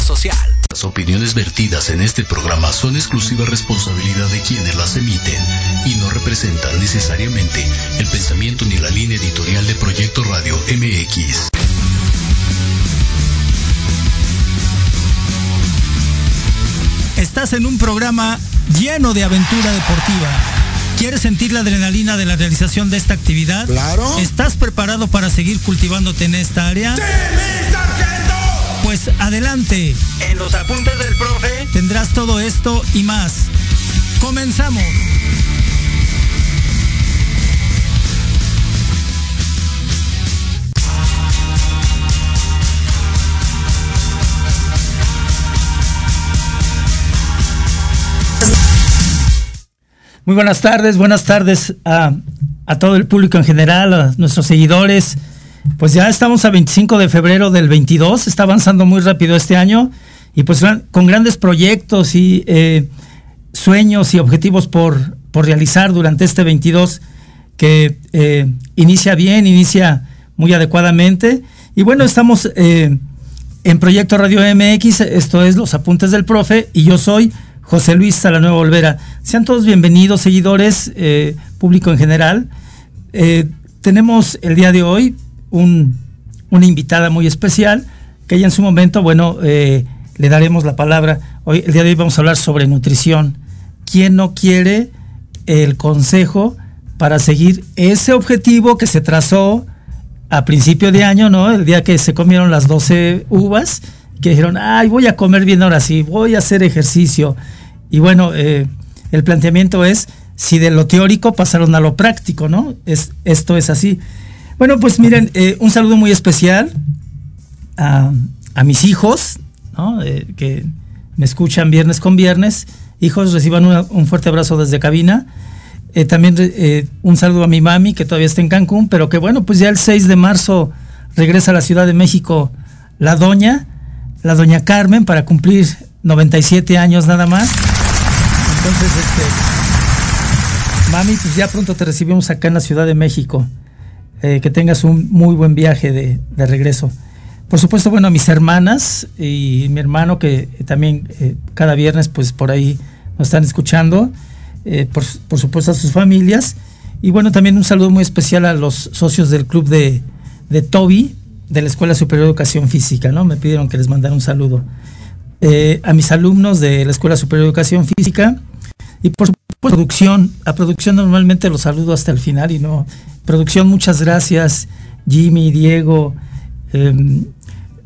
social. Las opiniones vertidas en este programa son exclusiva responsabilidad de quienes las emiten y no representan necesariamente el pensamiento ni la línea editorial de Proyecto Radio MX. Estás en un programa lleno de aventura deportiva. ¿Quieres sentir la adrenalina de la realización de esta actividad? Claro. ¿Estás preparado para seguir cultivándote en esta área? ¡Sí! Pues adelante. En los apuntes del profe Tendrás todo esto y más. Comenzamos. Muy buenas tardes, buenas tardes a, a, todo el público en general, a nuestros seguidores. Pues ya estamos a 25 de febrero del 22, está avanzando muy rápido este año y pues con grandes proyectos y eh, sueños y objetivos por, por, realizar durante este 22 que eh, inicia bien, inicia muy adecuadamente. Y bueno, estamos eh, en Proyecto Radio MX, esto es Los Apuntes del Profe y yo soy... José Luis Salanueva Olvera. Sean todos bienvenidos, seguidores, público en general. Tenemos el día de hoy un, una invitada muy especial, que ella en su momento, bueno, eh, le daremos la palabra. Hoy, el día de hoy vamos a hablar sobre nutrición. ¿Quién no quiere el consejo para seguir ese objetivo que se trazó a principio de año, ¿no? El día que se comieron las 12 uvas, que dijeron, ay, voy a comer bien ahora sí, voy a hacer ejercicio. Y bueno, eh, el planteamiento es si de lo teórico pasaron a lo práctico, ¿no? Es, esto es así. Bueno, pues miren, eh, un saludo muy especial a, mis hijos, ¿no? Eh, que me escuchan viernes con viernes. Hijos, reciban una, un fuerte abrazo desde cabina. también un saludo a mi mami, que todavía está en Cancún, pero que bueno, pues ya el 6 de marzo regresa a la Ciudad de México la doña, la doña Carmen, para cumplir 97 años nada más. Entonces, este, mami, pues ya pronto te recibimos acá en la Ciudad de México. Eh, que tengas un muy buen viaje de, de, regreso. Por supuesto, bueno, a mis hermanas y mi hermano que también eh, cada viernes, pues por ahí nos están escuchando. Eh, por, por, supuesto a sus familias. Y bueno, también un saludo muy especial a los socios del club de, de Toby, de la Escuela Superior de Educación Física, ¿no? Me pidieron que les mandara un saludo. A mis alumnos de la Escuela Superior de Educación Física y por supuesto producción. A producción normalmente los saludo hasta el final y no. Producción, muchas gracias, Jimmy, Diego, eh,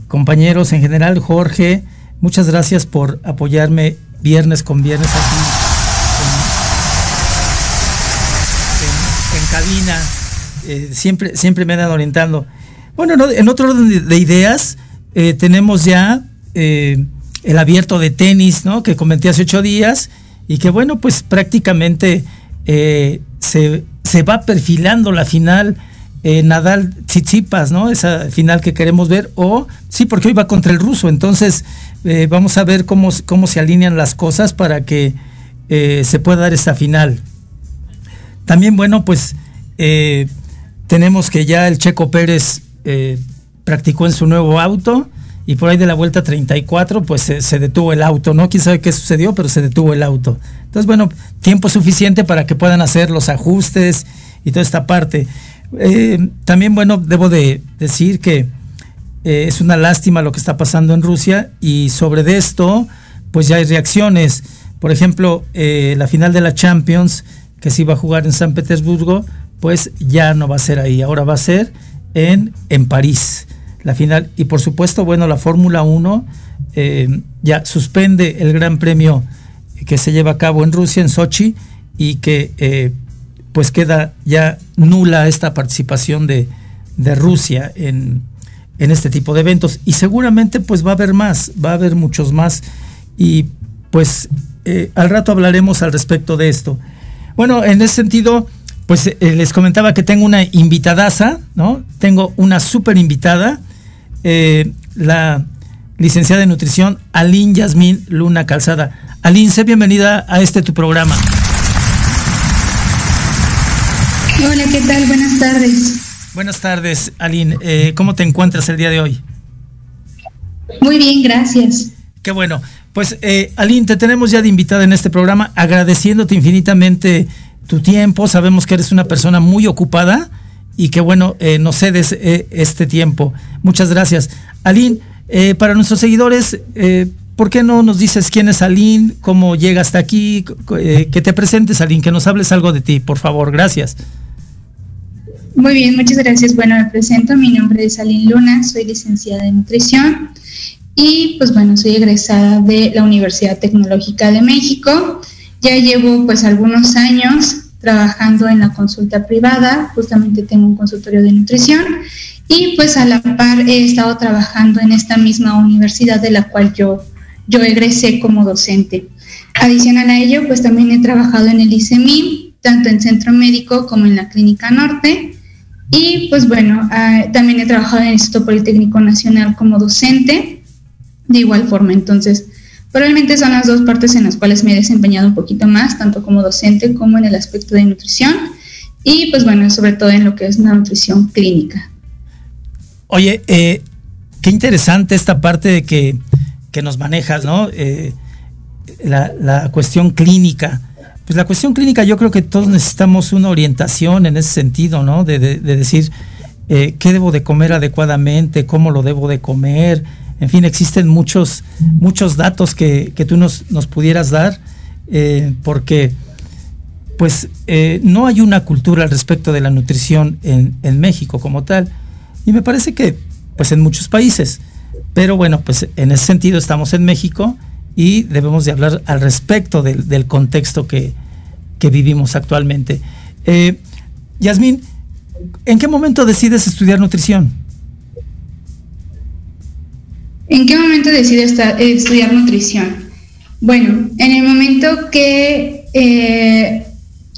compañeros en general, Jorge, muchas gracias por apoyarme viernes con viernes aquí en, cabina. Eh, siempre, siempre me han orientando. Bueno, no, en otro orden de, de ideas, eh, tenemos ya eh, el abierto de tenis, ¿no? Que comenté hace ocho días y que bueno, pues prácticamente eh, se, se, va perfilando la final eh, Nadal Tsitsipas, ¿no? Esa final que queremos ver, o sí, porque hoy va contra el ruso, entonces eh, vamos a ver cómo, cómo se alinean las cosas para que se pueda dar esta final. También, bueno, pues tenemos que ya el Checo Pérez practicó en su nuevo auto y por ahí de la vuelta 34 pues se, detuvo el auto, ¿no? Quién sabe qué sucedió, pero se detuvo el auto. Entonces, bueno, tiempo suficiente para que puedan hacer los ajustes y toda esta parte. Eh, también, bueno, debo de decir que eh, es una lástima lo que está pasando en Rusia y sobre de esto pues ya hay reacciones. Por ejemplo, eh, la final de la Champions que se iba a jugar en San Petersburgo, pues ya no va a ser ahí, ahora va a ser en, en París la final. Y por supuesto, bueno, la Fórmula 1 eh, ya suspende el Gran Premio que se lleva a cabo en Rusia, en Sochi, y que eh, pues queda ya nula esta participación de, de Rusia en, en, este tipo de eventos. Y seguramente pues va a haber más, va a haber muchos más. Y pues eh, al rato hablaremos al respecto de esto. Bueno, en ese sentido, pues les comentaba que tengo una invitadaza, ¿no? Tengo una súper invitada eh, la licenciada en nutrición Aline Yasmín Luna Calzada. Aline, sé bienvenida a este tu programa. Hola, ¿qué tal? Buenas tardes. Buenas tardes, Aline. Eh, ¿Cómo te encuentras el día de hoy? Muy bien, gracias. Qué bueno. Pues, eh, Aline, te tenemos ya de invitada en este programa, agradeciéndote infinitamente tu tiempo. Sabemos que eres una persona muy ocupada y que, bueno, eh, nos cedes eh, este tiempo. Muchas gracias. Aline, eh, para nuestros seguidores, eh, ¿por qué no nos dices quién es Aline, cómo llega hasta aquí, eh, que te presentes, Aline, que nos hables algo de ti, por favor? Gracias. Muy bien, muchas gracias. Bueno, me presento, mi nombre es Aline Luna, soy licenciada en nutrición y pues bueno, soy egresada de la Universidad Tecnológica de México. Ya llevo pues algunos años trabajando en la consulta privada, justamente tengo un consultorio de nutrición y pues a la par he estado trabajando en esta misma universidad de la cual yo, yo egresé como docente. Adicional a ello, pues también he trabajado en el ICEMI, tanto en centro médico como en la Clínica Norte. Y pues bueno, uh, también he trabajado en el Instituto Politécnico Nacional como docente, de igual forma. Entonces, probablemente son las dos partes en las cuales me he desempeñado un poquito más, tanto como docente como en el aspecto de nutrición. Y pues bueno, sobre todo en lo que es una nutrición clínica. Oye, eh, qué interesante esta parte de que, que nos manejas, ¿no? Eh, la, la, cuestión clínica. Pues la cuestión clínica yo creo que todos necesitamos una orientación en ese sentido, ¿no? De, de, de decir eh, qué debo de comer adecuadamente, cómo lo debo de comer. En fin, existen muchos, muchos datos que, que tú nos, nos pudieras dar, eh, porque pues no hay una cultura al respecto de la nutrición en, en México como tal. Y me parece que, pues en muchos países. Pero bueno, pues en ese sentido estamos en México y debemos de hablar al respecto del, del contexto que, que, vivimos actualmente. Eh, Yasmín, ¿en qué momento decides estudiar nutrición? ¿En qué momento decides estudiar nutrición? Bueno, en el momento que eh,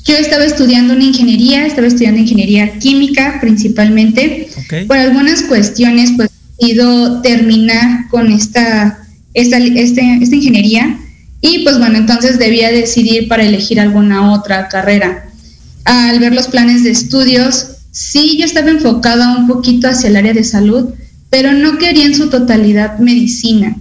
yo estaba estudiando una ingeniería, estaba estudiando ingeniería química principalmente. Okay. Por algunas cuestiones, pues he ido terminar con esta, esta, este, esta ingeniería y pues bueno, entonces debía decidir para elegir alguna otra carrera. Al ver los planes de estudios, sí, yo estaba enfocada un poquito hacia el área de salud, pero no quería en su totalidad medicina.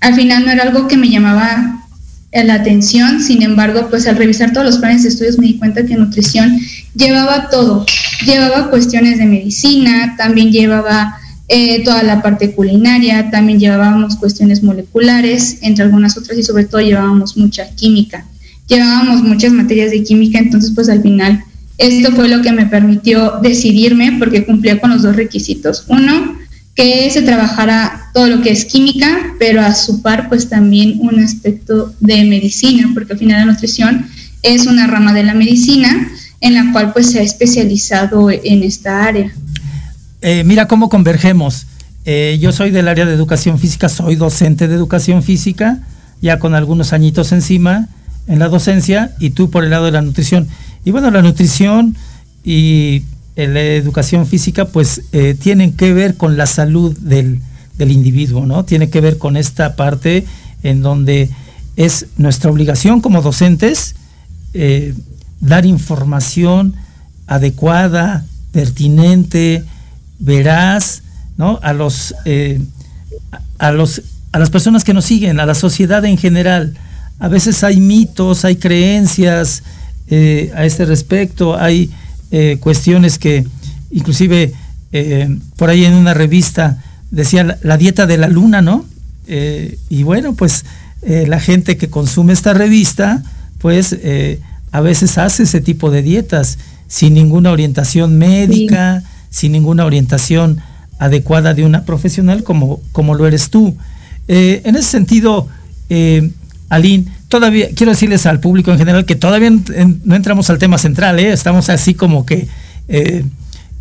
Al final no era algo que me llamaba la atención, sin embargo, pues al revisar todos los planes de estudios me di cuenta que nutrición llevaba todo, llevaba cuestiones de medicina, también llevaba eh, toda la parte culinaria, también llevábamos cuestiones moleculares, entre algunas otras, y sobre todo llevábamos mucha química, llevábamos muchas materias de química, entonces pues al final esto fue lo que me permitió decidirme porque cumplía con los dos requisitos. Uno, que se trabajara todo lo que es química, pero a su par pues también un aspecto de medicina, porque al final la nutrición es una rama de la medicina en la cual pues se ha especializado en esta área. Eh, mira cómo convergemos. Eh, yo soy del área de educación física, soy docente de educación física, ya con algunos añitos encima en la docencia, y tú por el lado de la nutrición. Y bueno, la nutrición y la educación física pues eh, tienen que ver con la salud del, del, individuo, ¿no? Tiene que ver con esta parte en donde es nuestra obligación como docentes eh, dar información adecuada, pertinente, veraz, ¿no? A los, eh, a los a las personas que nos siguen, a la sociedad en general. A veces hay mitos, hay creencias a este respecto, hay eh, cuestiones que inclusive eh, por ahí en una revista decía la, la dieta de la luna, ¿no? Eh, y bueno, pues la gente que consume esta revista, pues a veces hace ese tipo de dietas sin ninguna orientación médica, sí. sin ninguna orientación adecuada de una profesional como, como lo eres tú. en ese sentido, Aline, todavía quiero decirles al público en general que todavía no entramos al tema central, ¿eh? estamos así como que eh,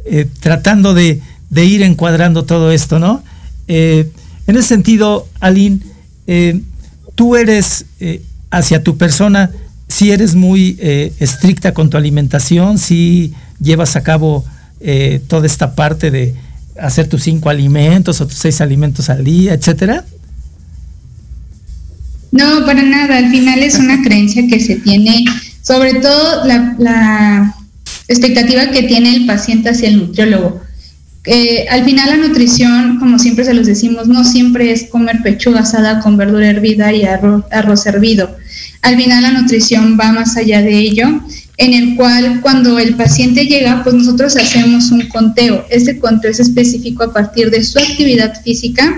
eh, tratando de, ir encuadrando todo esto, ¿no? En ese sentido, Aline, tú eres hacia tu persona, si eres muy estricta con tu alimentación, si llevas a cabo toda esta parte de hacer tus cinco alimentos o tus seis alimentos al día, etcétera. No, para nada. Al final es una creencia que se tiene, sobre todo la, expectativa que tiene el paciente hacia el nutriólogo. Eh, al final la nutrición, como siempre se los decimos, no siempre es comer pechuga asada con verdura hervida y arroz, arroz hervido. Al final la nutrición va más allá de ello, en el cual cuando el paciente llega, pues nosotros hacemos un conteo. Este conteo es específico a partir de su actividad física,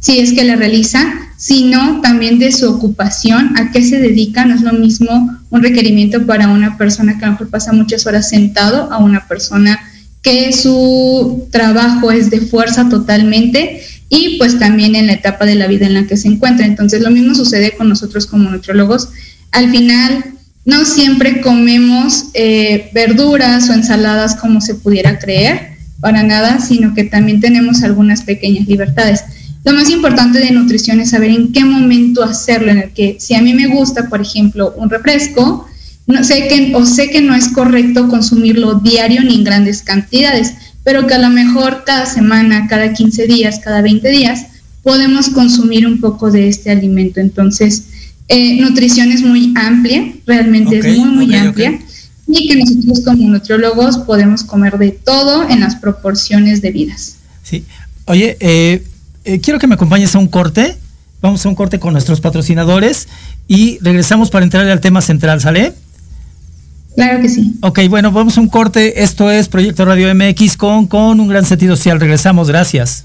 si es que la realiza, sino también de su ocupación, a qué se dedica. No es lo mismo un requerimiento para una persona que a lo mejor pasa muchas horas sentado a una persona que su trabajo es de fuerza totalmente y pues también en la etapa de la vida en la que se encuentra. Entonces lo mismo sucede con nosotros como nutriólogos. Al final no siempre comemos eh, verduras o ensaladas como se pudiera creer, para nada, sino que también tenemos algunas pequeñas libertades. Lo más importante de nutrición es saber en qué momento hacerlo, en el que si a mí me gusta, por ejemplo, un refresco, no, sé que, o sé que no es correcto consumirlo diario ni en grandes cantidades, pero que a lo mejor cada semana, cada 15 días, cada 20 días, podemos consumir un poco de este alimento. Entonces, eh, nutrición es muy amplia, realmente es muy, muy amplia, y que nosotros como nutriólogos podemos comer de todo en las proporciones debidas. Sí. Oye, eh, eh, quiero que me acompañes a un corte. Vamos a un corte con nuestros patrocinadores y regresamos para entrar al tema central, ¿sale? Claro que sí. Ok, bueno, vamos a un corte. Esto es Proyecto Radio MX con, con un gran sentido social. Regresamos, gracias.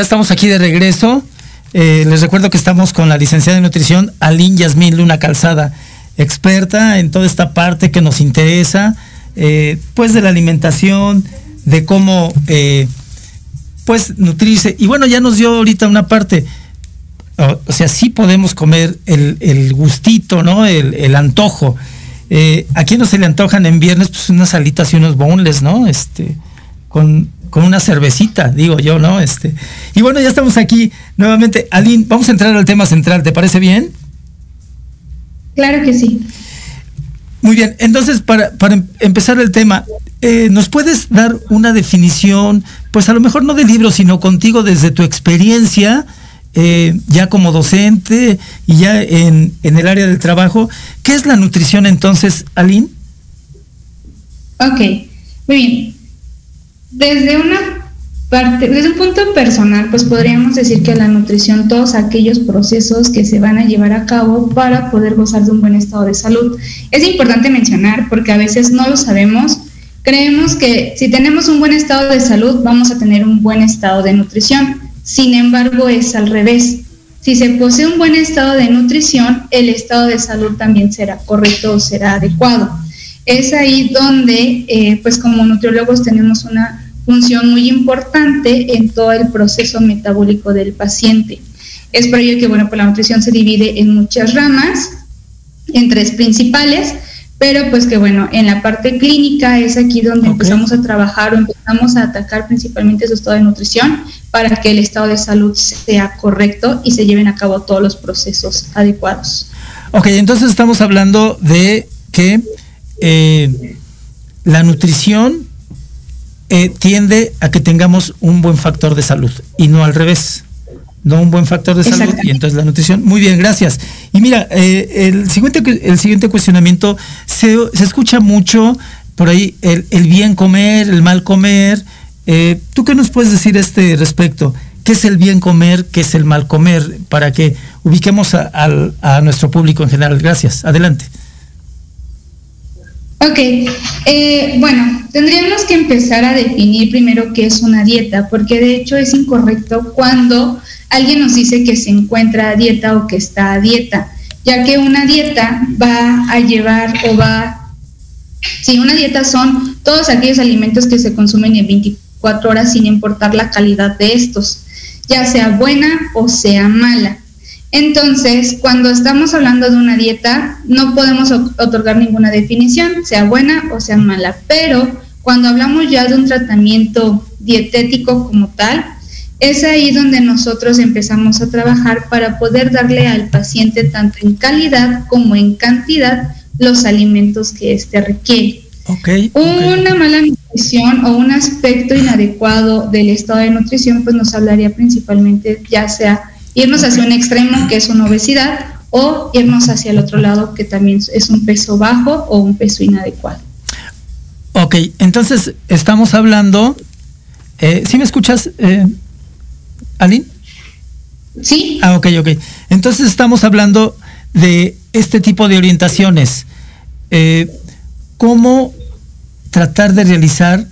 Ya estamos aquí de regreso. Eh, les recuerdo que estamos con la licenciada de nutrición Alin Yasmín Luna Calzada, experta en toda esta parte que nos interesa, eh, pues de la alimentación, de cómo eh, pues nutrirse. Y bueno, ya nos dio ahorita una parte, o, sea, sí podemos comer el, gustito, ¿no? El, antojo. ¿A quién no se le antojan en viernes? Pues unas alitas y unos boneless, ¿no? Este, con con una cervecita, digo yo, ¿no? Este, y bueno, ya estamos aquí nuevamente. Aline, vamos a entrar al tema central, ¿te parece bien? Claro que sí. Muy bien, entonces para, para em, empezar el tema, eh, ¿nos puedes dar una definición, pues a lo mejor no de libro, sino contigo desde tu experiencia, eh, ya como docente y ya en, en, el área del trabajo? ¿Qué es la nutrición entonces, Aline? Ok, muy bien. Desde una desde un punto personal, pues podríamos decir que la nutrición, todos aquellos procesos que se van a llevar a cabo para poder gozar de un buen estado de salud. Es importante mencionar porque a veces no lo sabemos. Creemos que si tenemos un buen estado de salud, vamos a tener un buen estado de nutrición. Sin embargo, es al revés. Si se posee un buen estado de nutrición, el estado de salud también será correcto o será adecuado. Es ahí donde, eh, pues como nutriólogos tenemos una función muy importante en todo el proceso metabólico del paciente. Es por ello que, bueno, pues la nutrición se divide en muchas ramas, en tres principales, pero pues que bueno, en la parte clínica es aquí donde empezamos a trabajar o empezamos a atacar principalmente su estado de nutrición para que el estado de salud sea correcto y se lleven a cabo todos los procesos adecuados. Ok, entonces estamos hablando de que eh, la nutrición eh, tiende a que tengamos un buen factor de salud y no al revés. No un buen factor de salud y entonces la nutrición. Muy bien, gracias. Y mira, eh, el, siguiente, el siguiente cuestionamiento se, escucha mucho por ahí el, bien comer, el mal comer. Eh, ¿Tú qué nos puedes decir a este respecto? ¿Qué es el bien comer? ¿Qué es el mal comer? Para que ubiquemos a nuestro público en general. Gracias. Adelante. Ok, eh, bueno, tendríamos que empezar a definir primero qué es una dieta, porque de hecho es incorrecto cuando alguien nos dice que se encuentra a dieta o que está a dieta, ya que una dieta va a llevar o va, sí, una dieta son todos aquellos alimentos que se consumen en 24 horas sin importar la calidad de estos, ya sea buena o sea mala. Entonces, cuando estamos hablando de una dieta, no podemos otorgar ninguna definición, sea buena o sea mala, pero cuando hablamos ya de un tratamiento dietético como tal, es ahí donde nosotros empezamos a trabajar para poder darle al paciente tanto en calidad como en cantidad los alimentos que éste requiere. Una mala nutrición o un aspecto inadecuado del estado de nutrición, pues nos hablaría principalmente ya sea irnos hacia un extremo que es una obesidad o irnos hacia el otro lado que también es un peso bajo o un peso inadecuado. Ok, entonces estamos hablando, eh, ¿sí me escuchas, eh, Aline? Sí. Ah, ok, ok. Entonces estamos hablando de este tipo de orientaciones. Eh, ¿Cómo tratar de realizar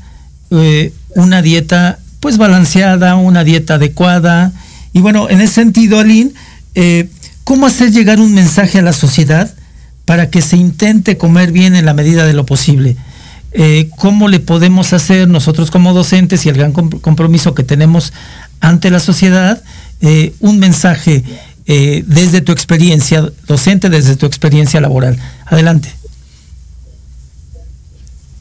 eh, una dieta pues balanceada, una dieta adecuada? Y bueno, en ese sentido, Aline, eh, ¿cómo hacer llegar un mensaje a la sociedad para que se intente comer bien en la medida de lo posible? Eh, ¿Cómo le podemos hacer nosotros como docentes y el gran compromiso que tenemos ante la sociedad eh, un mensaje desde tu experiencia docente, desde tu experiencia laboral? Adelante.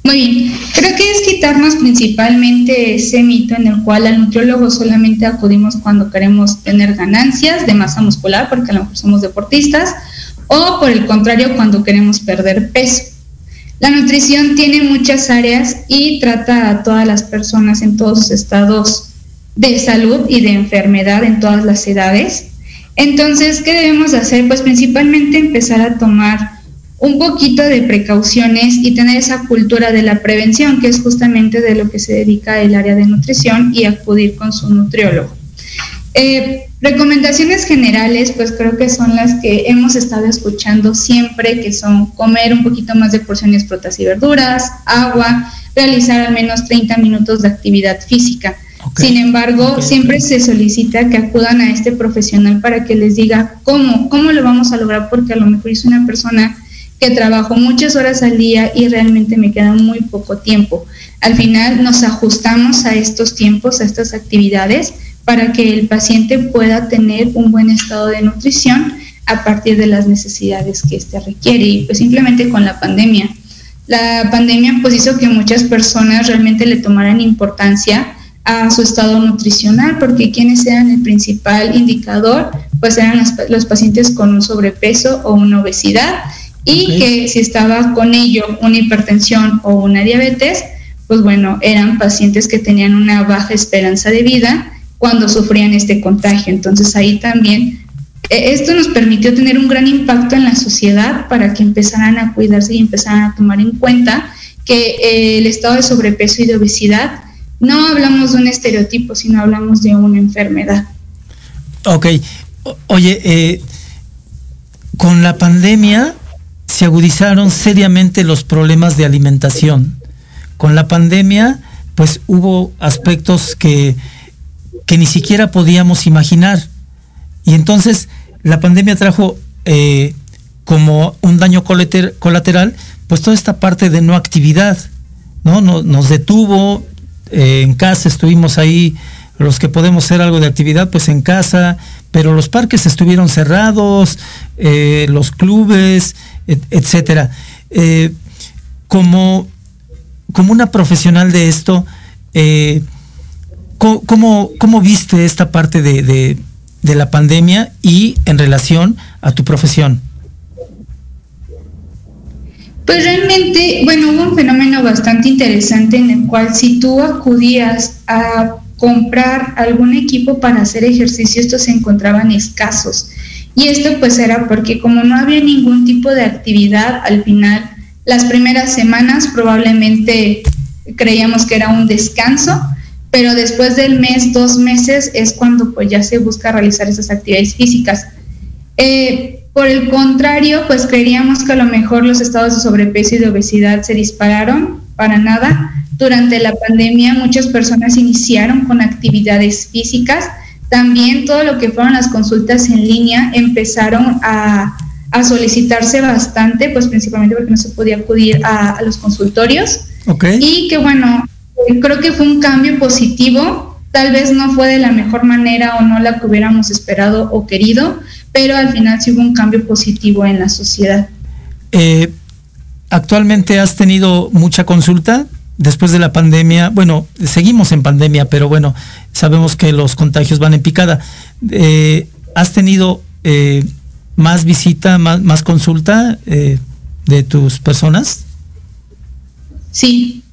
Muy bien, creo que es quitarnos principalmente ese mito en el cual al nutriólogo solamente acudimos cuando queremos tener ganancias de masa muscular, porque a lo mejor somos deportistas, o por el contrario, cuando queremos perder peso. La nutrición tiene muchas áreas y trata a todas las personas en todos sus estados de salud y de enfermedad en todas las edades. Entonces, ¿qué debemos hacer? Pues principalmente empezar a tomar un poquito de precauciones y tener esa cultura de la prevención, que es justamente de lo que se dedica el área de nutrición y acudir con su nutriólogo. Eh, recomendaciones generales, pues creo que son las que hemos estado escuchando siempre, que son comer un poquito más de porciones frutas y verduras, agua, realizar al menos 30 minutos de actividad física. Sin embargo, siempre se solicita que acudan a este profesional para que les diga cómo, cómo lo vamos a lograr, porque a lo mejor es una persona que trabajo muchas horas al día y realmente me queda muy poco tiempo. Al final nos ajustamos a estos tiempos, a estas actividades, para que el paciente pueda tener un buen estado de nutrición a partir de las necesidades que éste requiere. Y pues simplemente con la pandemia. La pandemia pues hizo que muchas personas realmente le tomaran importancia a su estado nutricional, porque quienes eran el principal indicador, pues eran los, los pacientes con un sobrepeso o una obesidad y que si estaba con ello una hipertensión o una diabetes, pues bueno, eran pacientes que tenían una baja esperanza de vida cuando sufrían este contagio. Entonces ahí también eh, esto nos permitió tener un gran impacto en la sociedad para que empezaran a cuidarse y empezaran a tomar en cuenta que eh, el estado de sobrepeso y de obesidad no hablamos de un estereotipo, sino hablamos de una enfermedad. Ok. oye, eh, con la pandemia se agudizaron seriamente los problemas de alimentación. Con la pandemia, pues hubo aspectos que, que ni siquiera podíamos imaginar. Y entonces la pandemia trajo eh, como un daño colateral, pues toda esta parte de no actividad, ¿no? Nos, detuvo, eh, en casa estuvimos ahí, los que podemos hacer algo de actividad, pues en casa, pero los parques estuvieron cerrados, eh, los clubes, etcétera. como, como una profesional de esto, ¿cómo, ¿cómo, viste esta parte de, de la pandemia y en relación a tu profesión? Pues realmente, bueno, hubo un fenómeno bastante interesante en el cual si tú acudías a comprar algún equipo para hacer ejercicio, estos se encontraban escasos. Y esto pues era porque como no había ningún tipo de actividad, al final, las primeras semanas probablemente creíamos que era un descanso, pero después del mes, dos meses, es cuando pues ya se busca realizar esas actividades físicas. Eh, por el contrario, pues creíamos que a lo mejor los estados de sobrepeso y de obesidad se dispararon, para nada. Durante la pandemia muchas personas iniciaron con actividades físicas. También todo lo que fueron las consultas en línea empezaron a, a solicitarse bastante, pues principalmente porque no se podía acudir a, a los consultorios. Okay. Y que bueno, creo que fue un cambio positivo, tal vez no fue de la mejor manera o no la que hubiéramos esperado o querido, pero al final sí hubo un cambio positivo en la sociedad. Eh, ¿Actualmente has tenido mucha consulta después de la pandemia? Bueno, seguimos en pandemia, pero bueno, sabemos que los contagios van en picada. Eh, ¿Has tenido eh, más visita, más, más consulta de tus personas? Sí,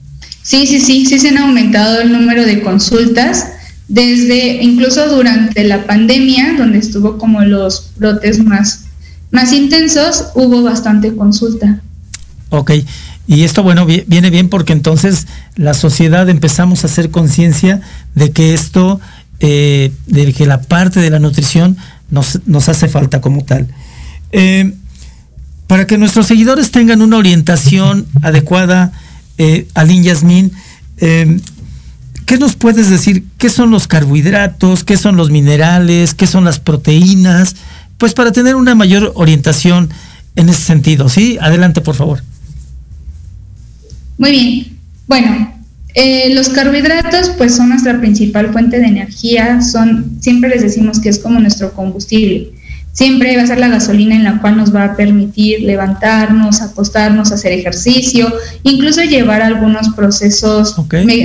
Sí, sí, sí, sí se han aumentado el número de consultas desde incluso durante la pandemia, donde estuvo como los brotes más, más intensos, hubo bastante consulta. Ok, y esto, bueno, viene bien porque entonces la sociedad empezamos a hacer conciencia de que esto, eh, de que la parte de la nutrición nos, nos hace falta como tal. Eh, para que nuestros seguidores tengan una orientación adecuada, eh, Aline Yasmín, em, ¿qué nos puedes decir? ¿Qué son los carbohidratos? ¿Qué son los minerales? ¿Qué son las proteínas? Pues para tener una mayor orientación en ese sentido, ¿sí? Adelante, por favor. Muy bien. Bueno, eh, los carbohidratos pues son nuestra principal fuente de energía, son, siempre les decimos que es como nuestro combustible. Siempre va a ser la gasolina en la cual nos va a permitir levantarnos, acostarnos, hacer ejercicio, incluso llevar algunos procesos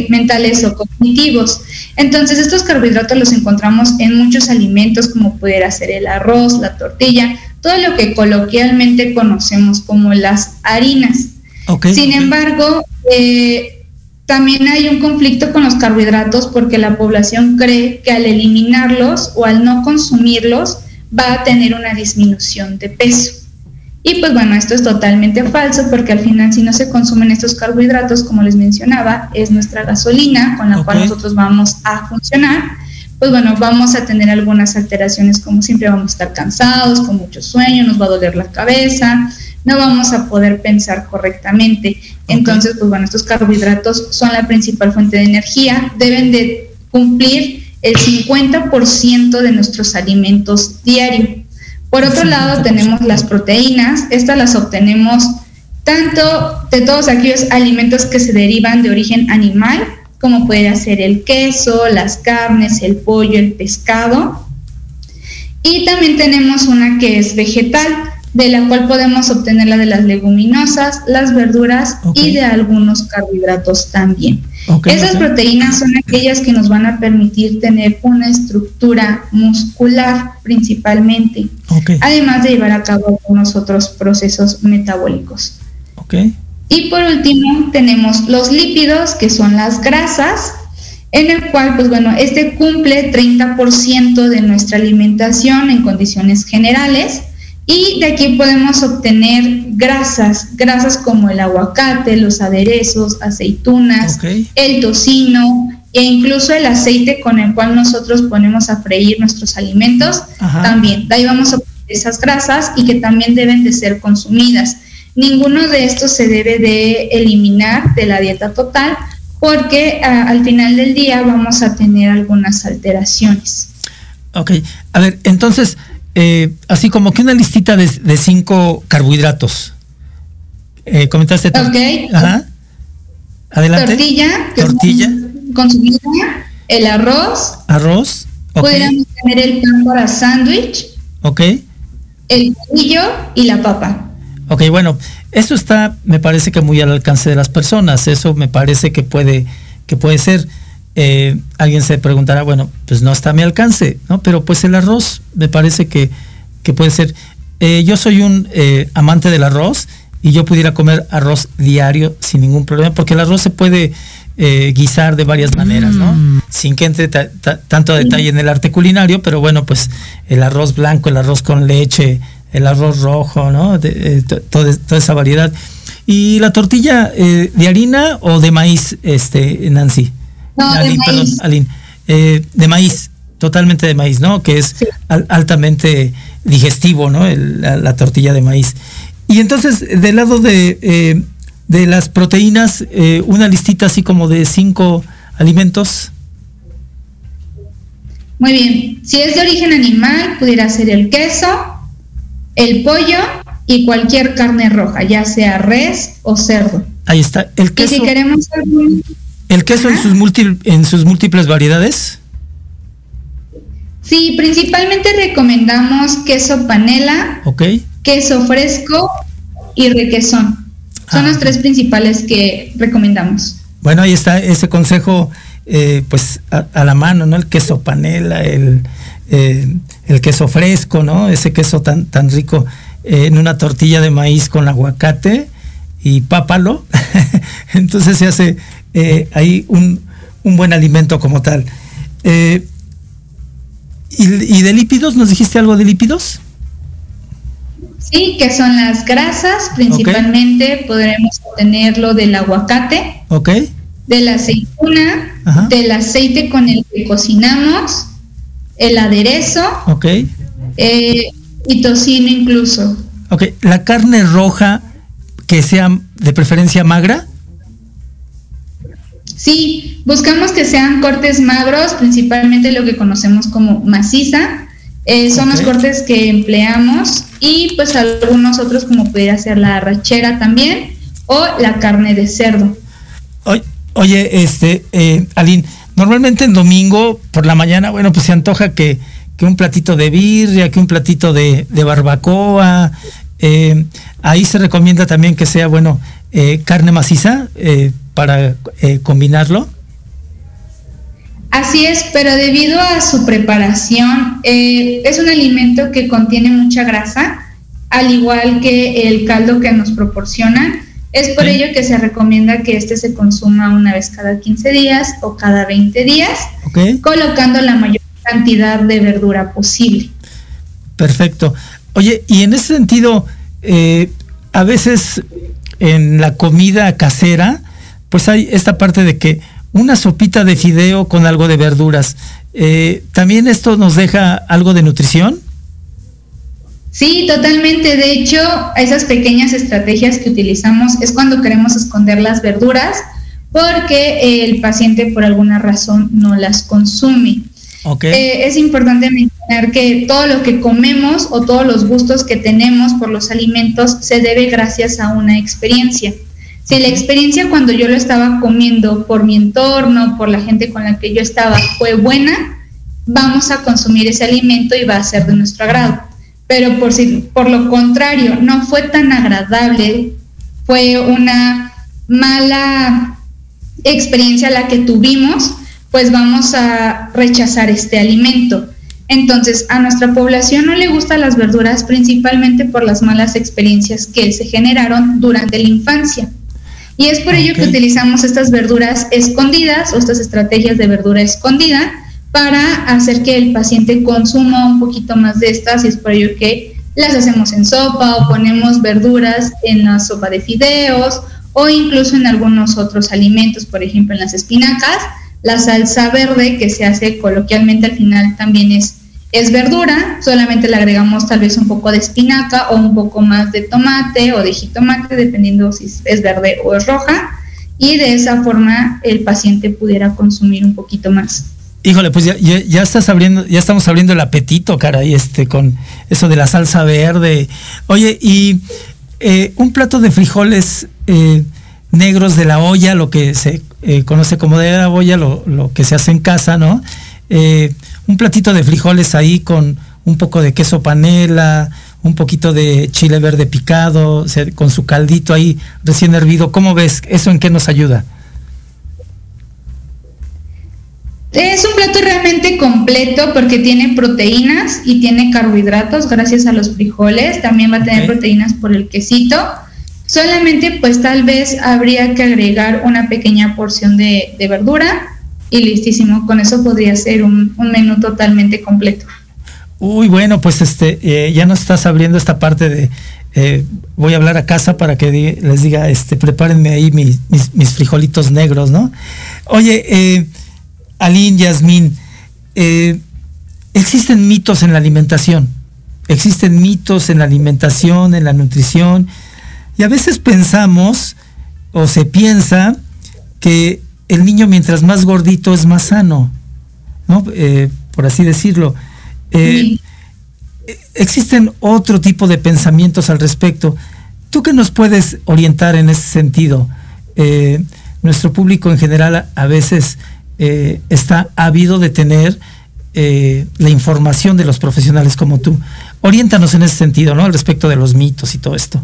mentales o cognitivos. Entonces, estos carbohidratos los encontramos en muchos alimentos, como pudiera ser el arroz, la tortilla, todo lo que coloquialmente conocemos como las harinas. Sin embargo, eh, también hay un conflicto con los carbohidratos porque la población cree que al eliminarlos o al no consumirlos, va a tener una disminución de peso. Y pues bueno, esto es totalmente falso porque al final si no se consumen estos carbohidratos, como les mencionaba, es nuestra gasolina con la cual nosotros vamos a funcionar. Pues bueno, vamos a tener algunas alteraciones como siempre vamos a estar cansados, con mucho sueño, nos va a doler la cabeza, no vamos a poder pensar correctamente. Entonces, pues bueno, estos carbohidratos son la principal fuente de energía, deben de cumplir el 50% de nuestros alimentos diarios. Por otro lado, tenemos las proteínas. Estas las obtenemos tanto de todos aquellos alimentos que se derivan de origen animal, como puede ser el queso, las carnes, el pollo, el pescado. Y también tenemos una que es vegetal, de la cual podemos obtener la de las leguminosas, las verduras y de algunos carbohidratos también. Esas proteínas son aquellas que nos van a permitir tener una estructura muscular principalmente, además de llevar a cabo algunos otros procesos metabólicos. Y por último tenemos los lípidos, que son las grasas, en el cual, pues bueno, este cumple 30% de nuestra alimentación en condiciones generales. Y de aquí podemos obtener grasas, grasas como el aguacate, los aderezos, aceitunas, el tocino e incluso el aceite con el cual nosotros ponemos a freír nuestros alimentos. También, de ahí vamos a obtener esas grasas y que también deben de ser consumidas. Ninguno de estos se debe de eliminar de la dieta total porque ah, al final del día vamos a tener algunas alteraciones. Ok, a ver, entonces, eh, así como que una listita de, cinco carbohidratos. Eh, comentaste. Ok. Ajá. Adelante. Tortilla. Tortilla. El arroz. Arroz. Okay. Podríamos tener el pan para sándwich. Ok. El pollo y la papa. Ok, bueno, eso está, me parece que muy al alcance de las personas. Eso me parece que puede, que puede ser. Eh, alguien se preguntará, bueno, pues no está a mi alcance, ¿no? Pero pues el arroz me parece que, que puede ser. Eh, yo soy un eh, amante del arroz y yo pudiera comer arroz diario sin ningún problema, porque el arroz se puede guisar de varias maneras, ¿no? Mm. Sin que entre tanto detalle en el arte culinario, pero bueno, pues el arroz blanco, el arroz con leche, el arroz rojo, ¿no? De, toda, esa variedad. ¿Y la tortilla eh, de harina o de maíz, este, Nancy? No, de maíz. Perdón, eh, de maíz, totalmente de maíz, ¿no? Que es altamente digestivo, ¿no? la, tortilla de maíz. Y entonces, del lado de, eh, de las proteínas, una listita así como de cinco alimentos. Muy bien. Si es de origen animal, pudiera ser el queso, el pollo y cualquier carne roja, ya sea res o cerdo. Ahí está. El queso. Y si queremos ¿El queso en sus, en sus múltiples variedades? Sí, principalmente recomendamos queso panela, okay. queso fresco y requesón. Son los ah. tres principales que recomendamos. Bueno, ahí está ese consejo, eh, pues a, la mano, ¿no? El queso panela, el, eh, el queso fresco, ¿no? Ese queso tan, tan rico eh, en una tortilla de maíz con aguacate y pápalo. Entonces se hace eh, ahí un, buen alimento como tal. ¿y, de lípidos? ¿Nos dijiste algo de lípidos? Sí, que son las grasas, principalmente podremos obtenerlo del aguacate, okay. de la aceituna, del aceite con el que cocinamos, el aderezo. Ok. Eh, y tocino incluso. Ok, la carne roja que sea de preferencia magra. Sí, buscamos que sean cortes magros, principalmente lo que conocemos como maciza. Eh, son los cortes que empleamos y pues algunos otros como pudiera ser la arrachera también o la carne de cerdo. Oye, este, eh, Aline, Normalmente en domingo por la mañana, bueno, pues se antoja que, un platito de birria, que un platito de, barbacoa. Eh, ahí se recomienda también que sea, bueno, eh, carne maciza eh, para combinarlo. Así es, pero debido a su preparación, es un alimento que contiene mucha grasa, al igual que el caldo que nos proporcionan. Es por ello que se recomienda que este se consuma una vez cada 15 días o cada 20 días, colocando la mayor cantidad de verdura posible. Perfecto. Oye, y en ese sentido, eh, a veces en la comida casera, pues hay esta parte de que una sopita de fideo con algo de verduras. Eh, ¿También esto nos deja algo de nutrición? Sí, totalmente. De hecho, esas pequeñas estrategias que utilizamos es cuando queremos esconder las verduras porque el paciente por alguna razón no las consume. Eh, es importante mencionar que todo lo que comemos o todos los gustos que tenemos por los alimentos se debe gracias a una experiencia. Si la experiencia cuando yo lo estaba comiendo por mi entorno, por la gente con la que yo estaba, fue buena, vamos a consumir ese alimento y va a ser de nuestro agrado pero por, si, por lo contrario no fue tan agradable, fue una mala experiencia la que tuvimos, pues vamos a rechazar este alimento. Entonces, a nuestra población no le gustan las verduras principalmente por las malas experiencias que se generaron durante la infancia. Y es por ello que utilizamos estas verduras escondidas o estas estrategias de verdura escondida para hacer que el paciente consuma un poquito más de estas y es por ello que las hacemos en sopa o ponemos verduras en la sopa de fideos o incluso en algunos otros alimentos, por ejemplo en las espinacas. La salsa verde que se hace coloquialmente al final también es, es verdura, solamente le agregamos tal vez un poco de espinaca o un poco más de tomate o de jitomate, dependiendo si es verde o es roja, y de esa forma el paciente pudiera consumir un poquito más. Híjole, pues ya, ya, estás abriendo, ya estamos abriendo el apetito, caray, este, con eso de la salsa verde. Oye, y eh, un plato de frijoles eh, negros de la olla, lo que se eh, conoce como de la olla, lo, lo, que se hace en casa, ¿no? Un platito de frijoles ahí con un poco de queso panela, un poquito de chile verde picado, con su caldito ahí recién hervido. ¿Cómo ves? ¿Eso en qué nos ayuda? Es un plato realmente completo porque tiene proteínas y tiene carbohidratos gracias a los frijoles. También va a tener proteínas por el quesito. Solamente pues tal vez habría que agregar una pequeña porción de, verdura y listísimo. Con eso podría ser un, menú totalmente completo. Uy, bueno, pues este, eh, ya nos estás abriendo esta parte de, eh, voy a hablar a casa para que les diga, este, prepárenme ahí mis, mis, frijolitos negros, ¿no? Oye, eh, Aline, Yasmín, eh, existen mitos en la alimentación, existen mitos en la alimentación, en la nutrición, y a veces pensamos o se piensa que el niño mientras más gordito es más sano, ¿no? Eh, por así decirlo. Eh, existen otro tipo de pensamientos al respecto. ¿Tú qué nos puedes orientar en ese sentido? nuestro público en general a veces eh, está ávido de tener eh, la información de los profesionales como tú. Oriéntanos en ese sentido, ¿no? Al respecto de los mitos y todo esto.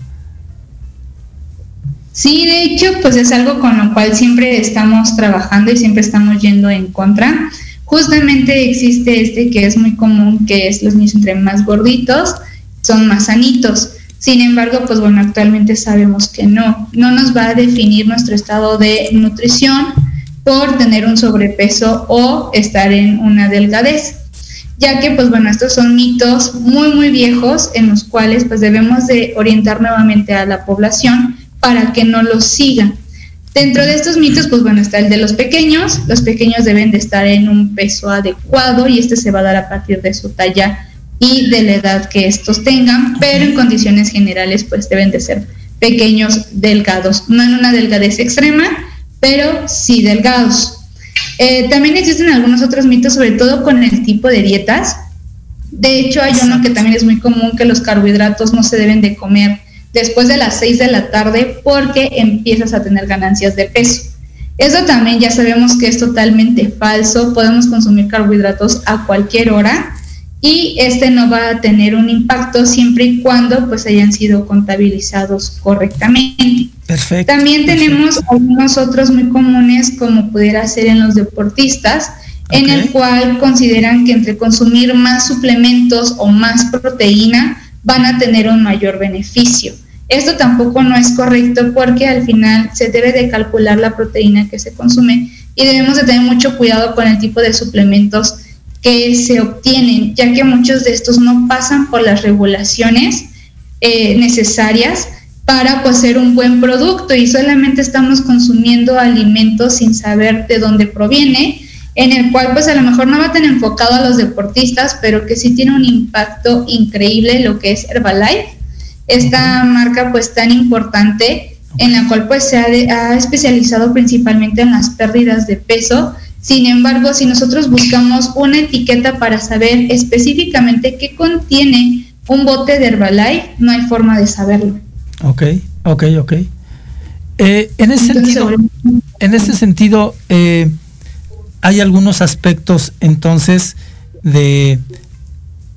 Sí, de hecho, pues es algo con lo cual siempre estamos trabajando y siempre estamos yendo en contra. Justamente existe este que es muy común, que es los niños entre más gorditos, son más sanitos. Sin embargo, pues bueno, actualmente sabemos que no, no nos va a definir nuestro estado de nutrición, por tener un sobrepeso o estar en una delgadez ya que pues bueno estos son mitos muy muy viejos en los cuales pues debemos de orientar nuevamente a la población para que no los sigan. Dentro de estos mitos pues bueno está el de los pequeños. Los pequeños deben de estar en un peso adecuado y este se va a dar a partir de su talla y de la edad que estos tengan pero en condiciones generales pues deben de ser pequeños delgados. No en una delgadez extrema pero sí delgados. Eh, también existen algunos otros mitos, sobre todo con el tipo de dietas. De hecho, hay uno que también es muy común, que los carbohidratos no se deben de comer después de las 6 de la tarde porque empiezas a tener ganancias de peso. Eso también ya sabemos que es totalmente falso. Podemos consumir carbohidratos a cualquier hora y este no va a tener un impacto siempre y cuando pues hayan sido contabilizados correctamente. Perfecto. También tenemos algunos otros muy comunes como pudiera ser en los deportistas, en el cual consideran que entre consumir más suplementos o más proteína van a tener un mayor beneficio. Esto tampoco no es correcto porque al final se debe de calcular la proteína que se consume y debemos de tener mucho cuidado con el tipo de suplementos que se obtienen, ya que muchos de estos no pasan por las regulaciones eh, necesarias para pues, ser un buen producto y solamente estamos consumiendo alimentos sin saber de dónde proviene, en el cual pues a lo mejor no va tan enfocado a los deportistas, pero que sí tiene un impacto increíble lo que es Herbalife, esta marca pues tan importante en la cual pues se ha especializado principalmente en las pérdidas de peso sin embargo, si nosotros buscamos una etiqueta para saber específicamente qué contiene un bote de Herbalife, no hay forma de saberlo. Ok, ok, ok. Eh, en ese sentido, en ese sentido eh, hay algunos aspectos entonces de,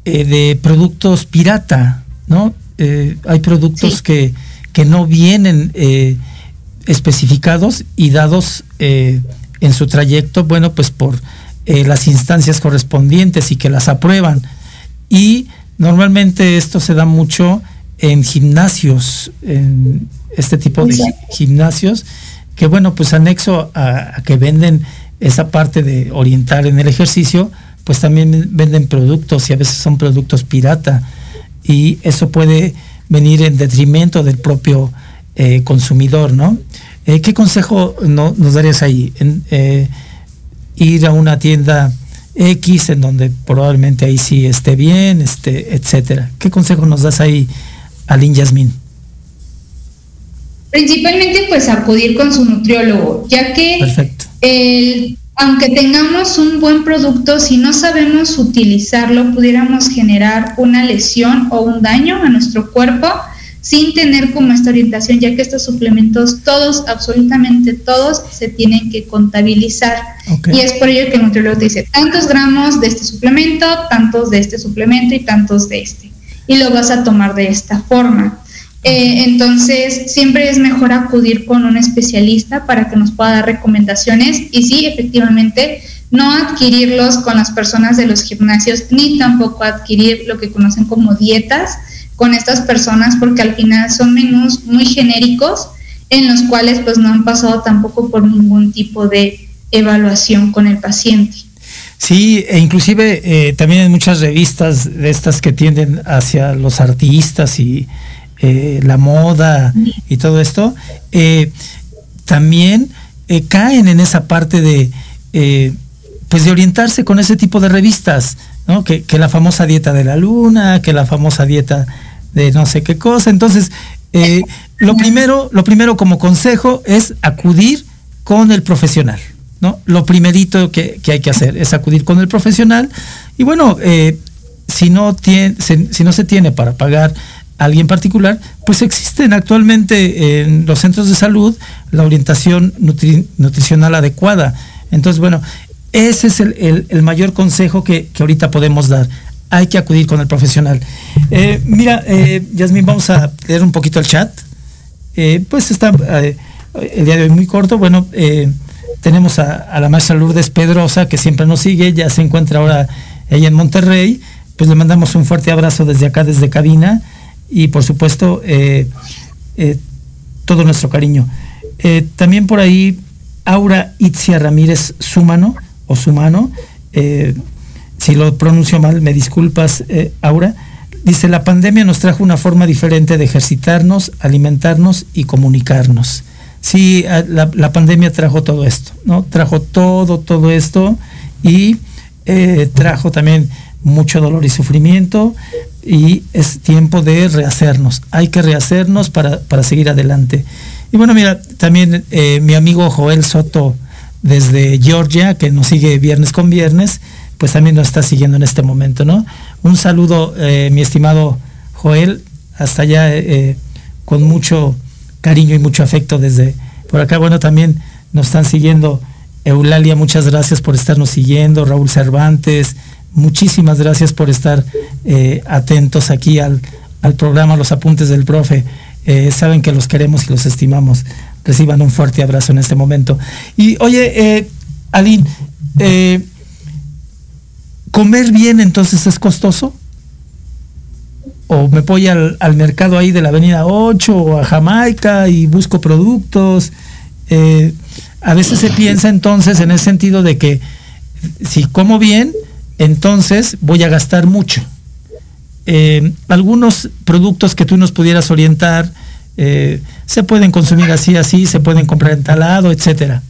eh, de productos pirata, ¿no? Hay productos que, que no vienen especificados y dados en su trayecto, bueno, pues por eh, las instancias correspondientes y que las aprueban. Y normalmente esto se da mucho en gimnasios, en este tipo de gimnasios, que bueno, pues anexo a, que venden esa parte de orientar en el ejercicio, pues también venden productos y a veces son productos pirata y eso puede venir en detrimento del propio eh, consumidor, ¿no? Eh, ¿Qué consejo nos darías ahí? En, eh, ir a una tienda X en donde probablemente ahí sí esté bien, este, etcétera. ¿Qué consejo nos das ahí, Aline Yasmin? Principalmente pues acudir con su nutriólogo, ya que aunque tengamos un buen producto, si no sabemos utilizarlo, pudiéramos generar una lesión o un daño a nuestro cuerpo sin tener como esta orientación, ya que estos suplementos, todos, absolutamente todos, se tienen que contabilizar. Y es por ello que el nutriólogo te dice tantos gramos de este suplemento, tantos de este suplemento y tantos de este. Y lo vas a tomar de esta forma. Eh, entonces, siempre es mejor acudir con un especialista para que nos pueda dar recomendaciones y sí, efectivamente, no adquirirlos con las personas de los gimnasios ni tampoco adquirir lo que conocen como dietas con estas personas porque al final son menús muy genéricos en los cuales pues no han pasado tampoco por ningún tipo de evaluación con el paciente. Sí, e inclusive eh, también en muchas revistas de estas que tienden hacia los artistas y eh, la moda y todo esto, eh, también eh, caen en esa parte de, pues de orientarse con ese tipo de revistas, ¿no? Que, la famosa dieta de la luna, que la famosa dieta de no sé qué cosa. Entonces, lo primero, lo primero como consejo es acudir con el profesional. ¿no? Lo primerito que, hay que hacer es acudir con el profesional. Y bueno, si, no tiene, si no se tiene para pagar alguien particular, pues existen actualmente en los centros de salud la orientación nutricional adecuada. Entonces, bueno, ese es el, mayor consejo que, ahorita podemos dar. Hay que acudir con el profesional. Eh, mira, eh, vamos a leer un poquito el chat. Eh, pues está el día de hoy muy corto. Bueno, tenemos a, a, la maestra Lourdes Pedrosa, que siempre nos sigue, ya se encuentra ahora ella en Monterrey. Pues le mandamos un fuerte abrazo desde acá, desde cabina y por supuesto eh, eh, todo nuestro cariño. Eh, también por ahí Aura Itzia Ramírez Sumano o Sumano, si lo pronuncio mal, me disculpas Aura, dice la pandemia nos trajo una forma diferente de ejercitarnos, alimentarnos y comunicarnos. Sí, la, la pandemia trajo todo esto, ¿no? Trajo todo, todo esto y trajo también mucho dolor y sufrimiento y es tiempo de rehacernos. Hay que rehacernos para, seguir adelante. Y bueno, mira, también eh, mi amigo Joel Soto desde Georgia, que nos sigue viernes con viernes, pues también nos está siguiendo en este momento, ¿no? Un saludo, eh, mi estimado Joel, hasta allá eh, con mucho cariño y mucho afecto desde por acá. Bueno, también nos están siguiendo Eulalia, muchas gracias por estarnos siguiendo, Raúl Cervantes, muchísimas gracias por estar eh, atentos aquí al, programa Los Apuntes del Profe. Eh, saben que los queremos y los estimamos. Reciban un fuerte abrazo en este momento. Y oye, eh, eh, ¿comer bien entonces es costoso? ¿O me voy al, al, mercado ahí de la Avenida 8 o a Jamaica y busco productos? a veces se piensa entonces en el sentido de que si como bien, entonces voy a gastar mucho. Eh, algunos productos que tú nos pudieras orientar eh, se pueden consumir así, así, se pueden comprar en talado, etcétera.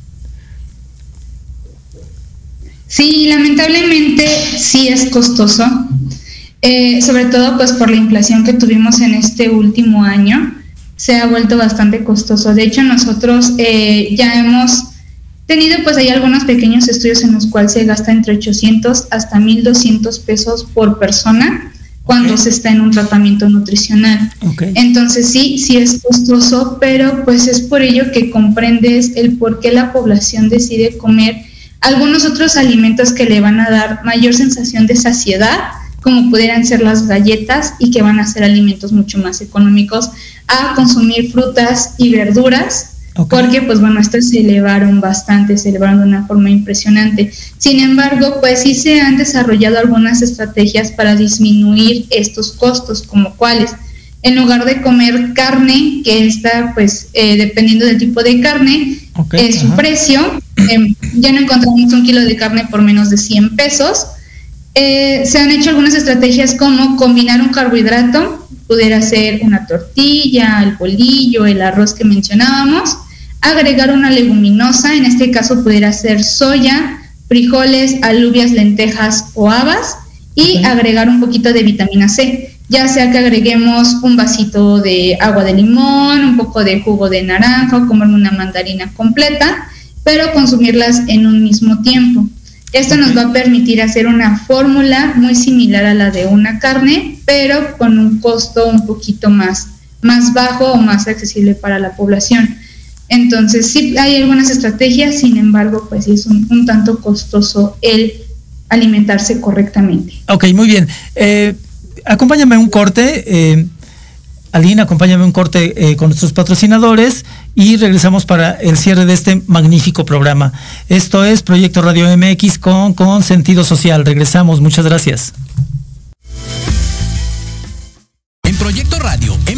Sí, lamentablemente sí es costoso, eh, sobre todo pues por la inflación que tuvimos en este último año, se ha vuelto bastante costoso. De hecho, nosotros ya hemos tenido pues hay algunos pequeños estudios en los cuales se gasta entre 800 hasta 1200 pesos por persona cuando se está en un tratamiento nutricional. Entonces sí, sí es costoso, pero pues es por ello que comprendes el por qué la población decide comer algunos otros alimentos que le van a dar mayor sensación de saciedad, como pudieran ser las galletas y que van a ser alimentos mucho más económicos, a consumir frutas y verduras porque, pues bueno, estos se elevaron bastante, se elevaron de una forma impresionante. Sin embargo, pues sí se han desarrollado algunas estrategias para disminuir estos costos, como cuáles. en lugar de comer carne, que está, pues, eh, dependiendo del tipo de carne, es su precio, em, ya no encontramos un kilo de carne por menos de 100 pesos. Eh, se han hecho algunas estrategias como combinar un carbohidrato, pudiera ser una tortilla, el bolillo, el arroz que mencionábamos, agregar una leguminosa, en este caso pudiera ser soya, frijoles, alubias, lentejas o habas, y agregar un poquito de vitamina C ya sea que agreguemos un vasito de agua de limón, un poco de jugo de naranja o comer una mandarina completa, pero consumirlas en un mismo tiempo. Esto nos va a permitir hacer una fórmula muy similar a la de una carne, pero con un costo un poquito más, más bajo o más accesible para la población. Entonces, sí hay algunas estrategias, sin embargo, pues sí es un, un tanto costoso el alimentarse correctamente. Ok, muy bien. Eh, acompáñame un corte. Eh, Aline, acompáñame un corte eh, con nuestros patrocinadores y regresamos para el cierre de este magnífico programa. Esto es Proyecto Radio MX con, con sentido social. Regresamos, muchas gracias. En Proyecto Radio MX,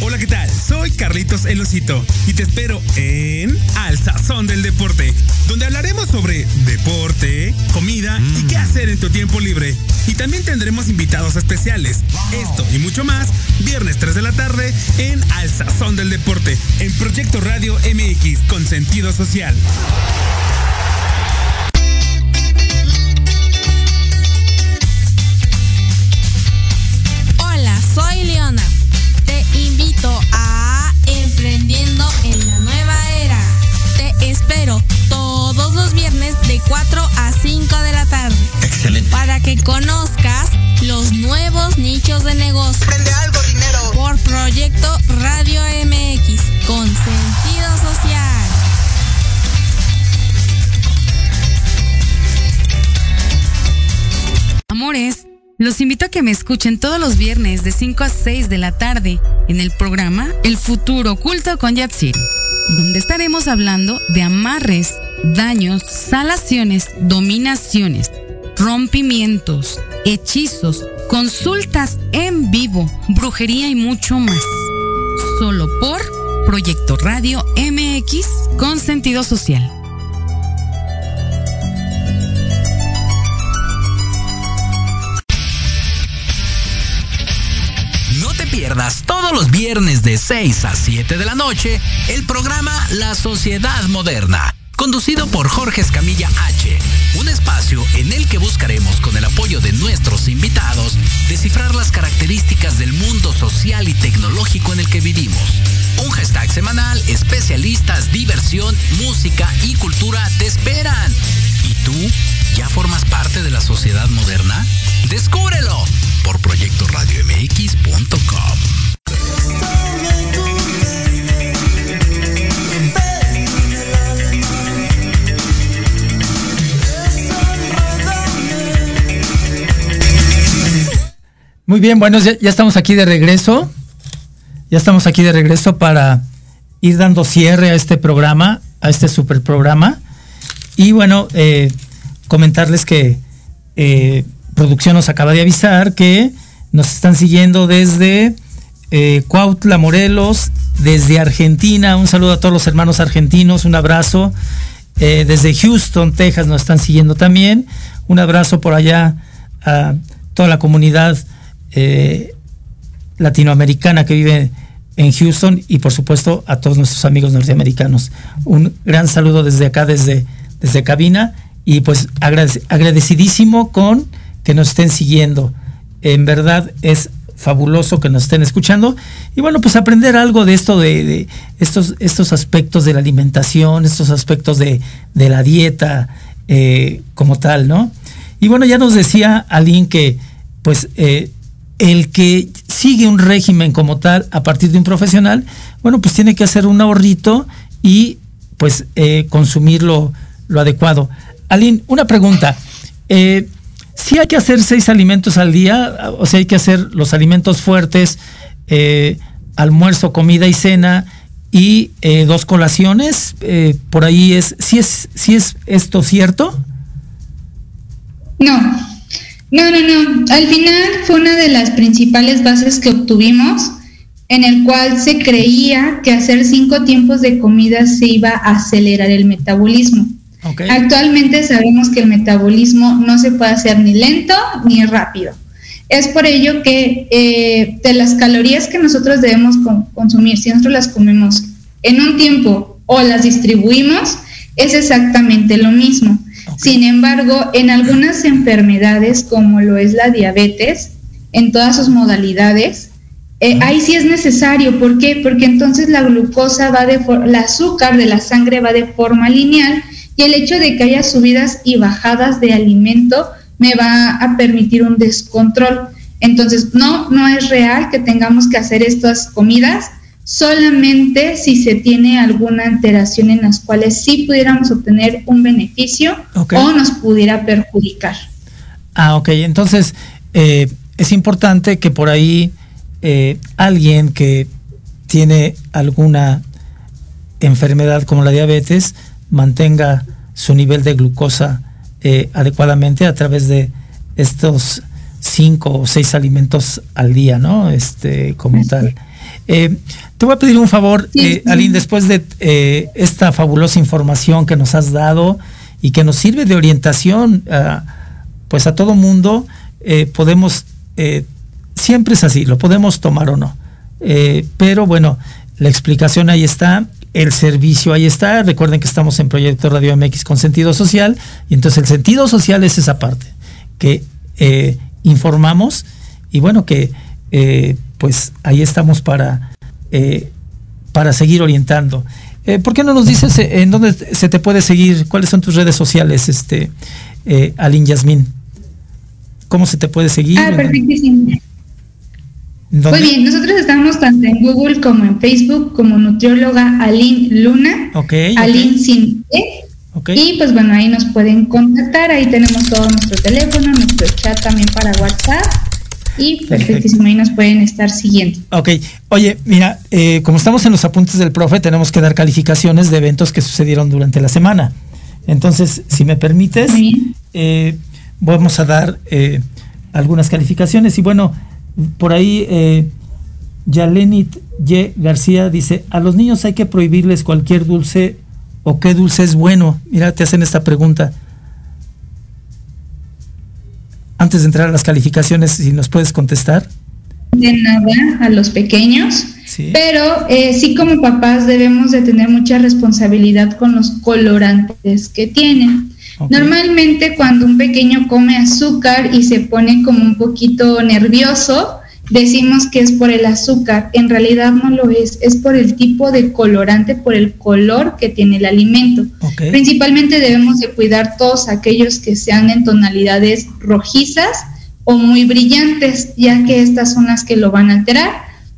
Hola, ¿qué tal? Soy Carlitos El Osito y te espero en Al Sazón del Deporte, donde hablaremos sobre deporte, comida y qué hacer en tu tiempo libre. Y también tendremos invitados especiales. Esto y mucho más, viernes 3 de la tarde en Al Sazón del Deporte, en Proyecto Radio MX con sentido social. 4 a 5 de la tarde. Excelente. Para que conozcas los nuevos nichos de negocio. Prende algo, dinero. Por Proyecto Radio MX con sentido social. Amores, los invito a que me escuchen todos los viernes de 5 a 6 de la tarde en el programa El futuro oculto con Yatsiri, donde estaremos hablando de amarres, daños, salaciones, dominaciones, rompimientos, hechizos, consultas en vivo, brujería y mucho más. Solo por Proyecto Radio MX con sentido social. No te pierdas todos los viernes de 6 a 7 de la noche el programa La Sociedad Moderna, conducido por Jorge Escamilla H. Un espacio en el que buscaremos con el apoyo de nuestros invitados descifrar las características del mundo social y tecnológico en el que vivimos. Un hashtag semanal, especialistas, diversión, música y cultura te esperan. ¿Y tú ya formas parte de la sociedad moderna? ¡Descúbrelo! por proyectoradiomx.com. Muy bien, bueno, ya, estamos aquí de regreso. Ya estamos aquí de regreso para ir dando cierre a este programa, a este super programa. Y bueno, eh, comentarles que eh, producción nos acaba de avisar que nos están siguiendo desde eh, Cuautla, Morelos, desde Argentina. Un saludo a todos los hermanos argentinos, un abrazo. Desde Houston, Texas, nos están siguiendo también. Un abrazo por allá a toda la comunidad eh, latinoamericana que vive en Houston y por supuesto a todos nuestros amigos norteamericanos. Un gran saludo desde acá, desde, desde cabina y pues agradec agradecidísimo con que nos estén siguiendo. En verdad es fabuloso que nos estén escuchando y bueno pues aprender algo de esto de, de estos estos aspectos de la alimentación estos aspectos de, de la dieta eh, como tal no y bueno ya nos decía alguien que pues eh, el que sigue un régimen como tal a partir de un profesional bueno pues tiene que hacer un ahorrito y pues eh, consumir lo, lo adecuado Aline una pregunta Eh, sí hay que hacer seis alimentos al día, o sea, hay que hacer los alimentos fuertes, eh, almuerzo, comida y cena, y eh, dos colaciones. Eh, por ahí es, ¿sí es, ¿sí es esto cierto? No, no, no, no. Al final fue una de las principales bases que obtuvimos en el cual se creía que hacer cinco tiempos de comida se iba a acelerar el metabolismo. Actualmente sabemos que el metabolismo no se puede hacer ni lento ni rápido. Es por ello que eh, de las calorías que nosotros debemos consumir, si nosotros las comemos en un tiempo o las distribuimos, es exactamente lo mismo. Sin embargo, en algunas enfermedades, como lo es la diabetes, en todas sus modalidades, eh, ahí sí es necesario. ¿Por qué? Porque entonces la glucosa va de, el azúcar de la sangre va de forma lineal y el hecho de que haya subidas y bajadas de alimento me va a permitir un descontrol. Entonces, no, no es real que tengamos que hacer estas comidas solamente si se tiene alguna alteración en las cuales sí pudiéramos obtener un beneficio o nos pudiera perjudicar. Ah, ok. Entonces, eh, es importante que por ahí eh, alguien que tiene alguna enfermedad como la diabetes mantenga su nivel de glucosa eh, adecuadamente a través de estos cinco o seis alimentos al día, ¿no? Este, como tal. Eh, te voy a pedir un favor, eh, Aline, después de esta fabulosa información que nos has dado y que nos sirve de orientación, pues a todo mundo, podemos, siempre es así, lo podemos tomar o no. pero bueno, la explicación ahí está el servicio ahí está. Recuerden que estamos en Proyecto Radio MX con sentido social. Y entonces el sentido social es esa parte que eh, informamos y bueno, que eh, pues ahí estamos para, eh, para seguir orientando. ¿Por qué no nos dices en dónde se te puede seguir? ¿Cuáles son tus redes sociales, este, Aline Yasmín? ¿Cómo se te puede seguir? Ah, perfectísimo. Muy bien, nosotros estamos tanto en Google como en Facebook como nutrióloga Aline Luna. Ok. Aline sin e. Y pues bueno, ahí nos pueden contactar, ahí tenemos todo nuestro teléfono, nuestro chat también para WhatsApp. Y perfectísimo, ahí nos pueden estar siguiendo. Ok, oye, mira, eh, como estamos en los apuntes del profe, tenemos que dar calificaciones de eventos que sucedieron durante la semana. Entonces, si me permites, eh, vamos a dar eh, algunas calificaciones. Y bueno, por ahí, eh, Yalenit Y. García dice, a los niños hay que prohibirles cualquier dulce o qué dulce es bueno. Mira, te hacen esta pregunta. Antes de entrar a las calificaciones, si nos puedes contestar. De nada a los pequeños, pero eh, sí como papás debemos de tener mucha responsabilidad con los colorantes que tienen. Normalmente cuando un pequeño come azúcar y se pone como un poquito nervioso, decimos que es por el azúcar. En realidad no lo es, es por el tipo de colorante, por el color que tiene el alimento. Principalmente debemos de cuidar todos aquellos que sean en tonalidades rojizas o muy brillantes, ya que estas son las que lo van a alterar.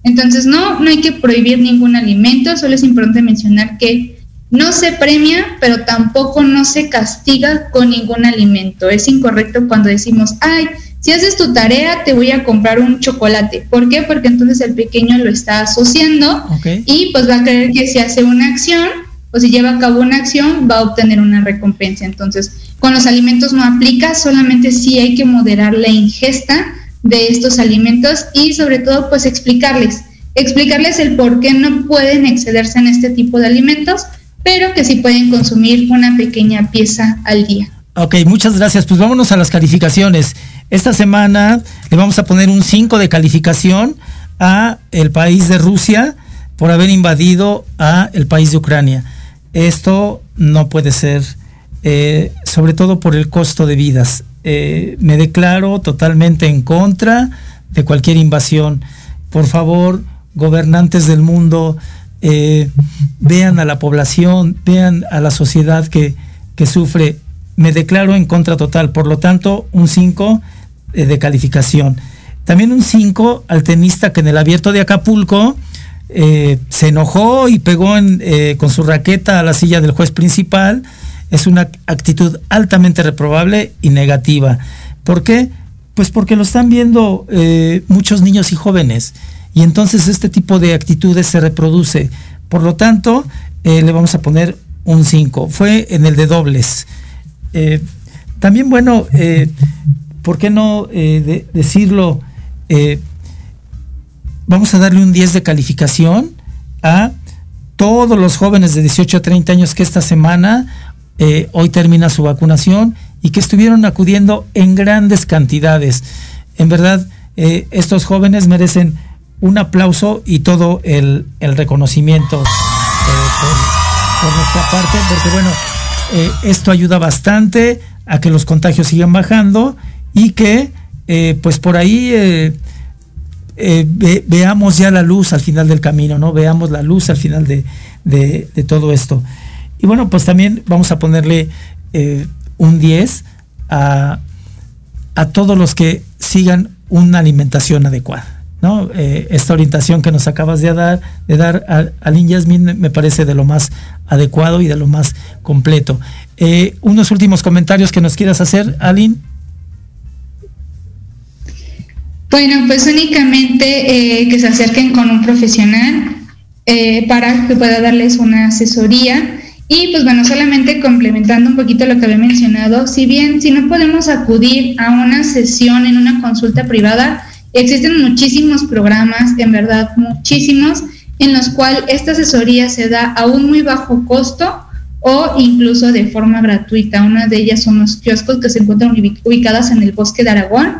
Entonces no, no hay que prohibir ningún alimento, solo es importante mencionar que no se premia, pero tampoco no se castiga con ningún alimento. Es incorrecto cuando decimos, ay, si haces tu tarea te voy a comprar un chocolate. ¿Por qué? Porque entonces el pequeño lo está asociando y pues va a creer que si hace una acción o si lleva a cabo una acción va a obtener una recompensa. Entonces, con los alimentos no aplica, solamente sí hay que moderar la ingesta de estos alimentos y sobre todo pues explicarles, explicarles el por qué no pueden excederse en este tipo de alimentos pero que sí pueden consumir una pequeña pieza al día. Ok, muchas gracias. Pues vámonos a las calificaciones. Esta semana le vamos a poner un 5 de calificación a el país de Rusia por haber invadido a el país de Ucrania. Esto no puede ser, eh, sobre todo por el costo de vidas. Eh, me declaro totalmente en contra de cualquier invasión. Por favor, gobernantes del mundo, eh, vean a la población, vean a la sociedad que, sufre. Me declaro en contra total, por lo tanto, un 5 eh, de calificación. También un 5 al tenista que en el abierto de Acapulco eh, se enojó y pegó con su raqueta a la silla del juez principal es una actitud altamente reprobable y negativa. ¿Por qué? Pues porque lo están viendo eh, muchos niños y jóvenes y entonces este tipo de actitudes se reproduce. Por lo tanto, eh, le vamos a poner un 5. Fue en el de dobles. Eh, también, bueno, ¿por qué no decirlo? vamos a darle un 10 de calificación a todos los jóvenes de 18 a 30 años que esta semana eh, hoy termina su vacunación y que estuvieron acudiendo en grandes cantidades. En verdad, eh, estos jóvenes merecen un aplauso y todo el, reconocimiento eh, por, nuestra parte, porque bueno, esto ayuda bastante a que los contagios sigan bajando y que pues por ahí eh, veamos ya la luz al final del camino, ¿no? Veamos la luz al final de, todo esto. Y bueno, pues también vamos a ponerle eh, un 10 a, todos los que sigan una alimentación adecuada. ¿no? Eh, esta orientación que nos acabas de dar, de dar a, a Lin Yasmin me parece de lo más adecuado y de lo más completo. unos últimos comentarios que nos quieras hacer, Aline. Bueno, pues únicamente eh, que se acerquen con un profesional eh, para que pueda darles una asesoría. Y pues bueno, solamente complementando un poquito lo que había mencionado, si bien si no podemos acudir a una sesión en una consulta privada, existen muchísimos programas, en verdad muchísimos, en los cuales esta asesoría se da a un muy bajo costo o incluso de forma gratuita. Una de ellas son los kioscos que se encuentran ubicadas en el bosque de Aragón.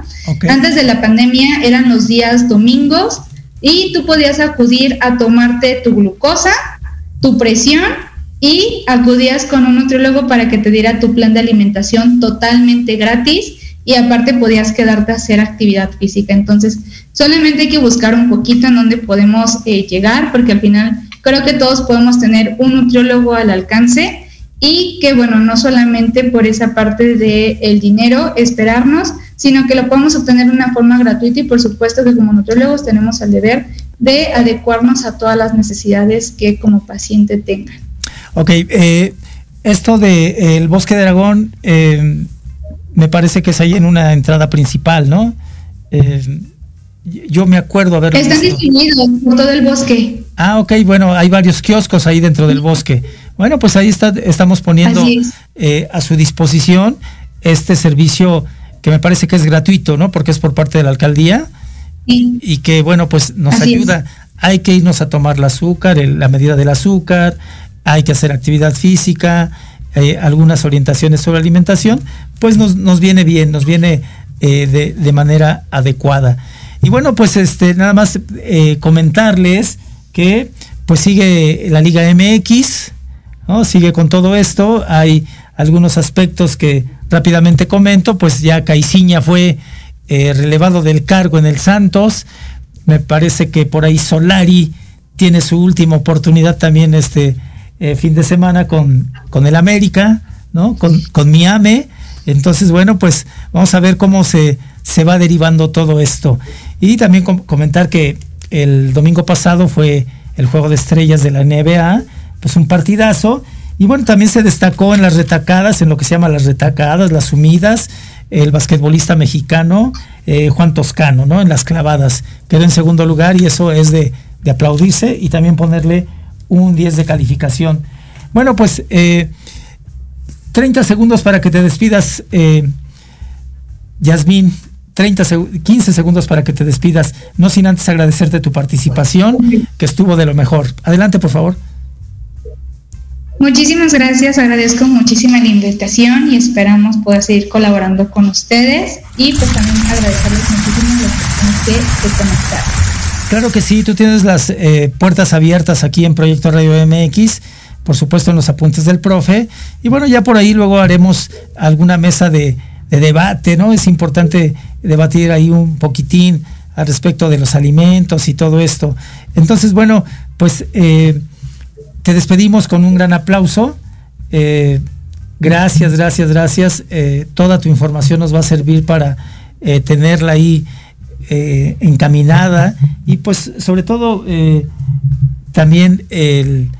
Antes de la pandemia eran los días domingos y tú podías acudir a tomarte tu glucosa, tu presión y acudías con un nutriólogo para que te diera tu plan de alimentación totalmente gratis y aparte podías quedarte a hacer actividad física. Entonces, solamente hay que buscar un poquito en dónde podemos eh, llegar porque al final Creo que todos podemos tener un nutriólogo al alcance y que, bueno, no solamente por esa parte del el dinero esperarnos, sino que lo podemos obtener de una forma gratuita y por supuesto que como nutriólogos tenemos el deber de adecuarnos a todas las necesidades que como paciente tengan. Ok, eh, esto de el bosque de Aragón eh, me parece que es ahí en una entrada principal, ¿no? Eh, yo me acuerdo haber Están distribuidos por todo el bosque. Ah, ok, bueno, hay varios kioscos ahí dentro del bosque. Bueno, pues ahí está, estamos poniendo eh, a su disposición este servicio que me parece que es gratuito, ¿no? Porque es por parte de la alcaldía y que, bueno, pues nos ayuda. Hay que irnos a tomar el azúcar, la medida del azúcar, hay que hacer actividad física, eh, algunas orientaciones sobre alimentación, pues nos, nos viene bien, nos viene eh, de, de manera adecuada. Y bueno, pues este, nada más eh, comentarles que pues sigue la Liga MX, ¿no? Sigue con todo esto. Hay algunos aspectos que rápidamente comento, pues ya Caiciña fue eh, relevado del cargo en el Santos. Me parece que por ahí Solari tiene su última oportunidad también este eh, fin de semana con, con el América, ¿no? Con, con Miami. Entonces, bueno, pues vamos a ver cómo se, se va derivando todo esto. Y también comentar que el domingo pasado fue el juego de estrellas de la NBA, pues un partidazo. Y bueno, también se destacó en las retacadas, en lo que se llama las retacadas, las sumidas, el basquetbolista mexicano eh, Juan Toscano, ¿no? En las clavadas. Quedó en segundo lugar y eso es de, aplaudirse y también ponerle un 10 de calificación. Bueno, pues 30 eh, segundos para que te despidas, eh, Yasmín. 30 15 segundos para que te despidas, no sin antes agradecerte tu participación, que estuvo de lo mejor. Adelante, por favor. Muchísimas gracias, agradezco muchísimo la invitación y esperamos poder seguir colaborando con ustedes y pues también agradecerles muchísimo las que se conectaron. Claro que sí, tú tienes las eh, puertas abiertas aquí en Proyecto Radio MX, por supuesto en los apuntes del profe, y bueno, ya por ahí luego haremos alguna mesa de, de debate, ¿no? Es importante debatir ahí un poquitín al respecto de los alimentos y todo esto. Entonces, bueno, pues eh, te despedimos con un gran aplauso. Eh, gracias, gracias, gracias. Eh, toda tu información nos va a servir para tenerla ahí encaminada y pues sobre todo también el,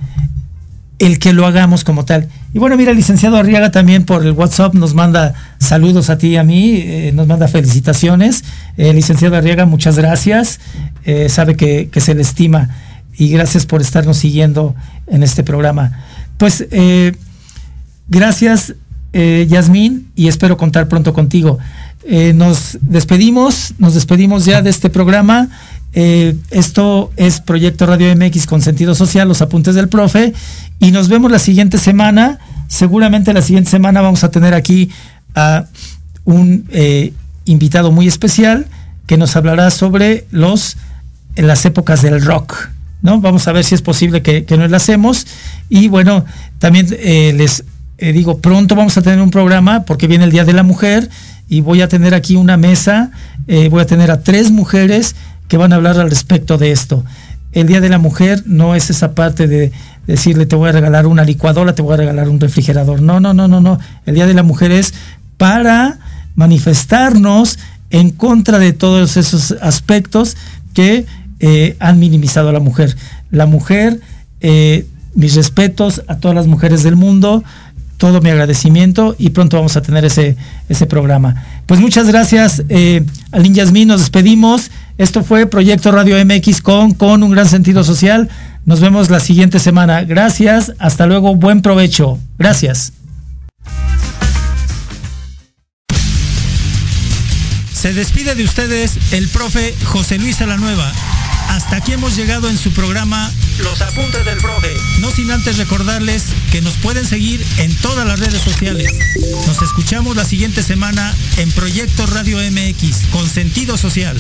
el que lo hagamos como tal Y bueno, mira, licenciado Arriaga también por el WhatsApp nos manda saludos a ti y a mí, eh, nos manda felicitaciones. Eh, licenciado Arriaga, muchas gracias. Eh, sabe que, se le estima y gracias por estarnos siguiendo en este programa. Pues gracias, Yasmín, y espero contar pronto contigo. nos despedimos, nos despedimos ya de este programa. esto es Proyecto Radio MX con sentido social, los apuntes del profe, y nos vemos la siguiente semana. Seguramente la siguiente semana vamos a tener aquí a un eh, invitado muy especial que nos hablará sobre los en las épocas del rock. ¿no? Vamos a ver si es posible que, que nos la hacemos. Y bueno, también eh, les eh, digo, pronto vamos a tener un programa porque viene el Día de la Mujer y voy a tener aquí una mesa, voy a tener a tres mujeres que van a hablar al respecto de esto. El Día de la Mujer no es esa parte de decirle te voy a regalar una licuadora, te voy a regalar un refrigerador. No, no, no, no, no. El Día de la Mujer es para manifestarnos en contra de todos esos aspectos que eh, han minimizado a la mujer. La mujer, eh, mis respetos a todas las mujeres del mundo, todo mi agradecimiento y pronto vamos a tener ese, ese programa. Pues muchas gracias, eh, Alin Yasmín, nos despedimos. Esto fue Proyecto Radio MX con, con un gran sentido social. Nos vemos la siguiente semana. Gracias, hasta luego, buen provecho. Gracias. Se despide de ustedes el profe José Luis Alanueva. Hasta aquí hemos llegado en su programa Los Apuntes del Profe. No sin antes recordarles que nos pueden seguir en todas las redes sociales. Nos escuchamos la siguiente semana en Proyecto Radio MX con sentido social.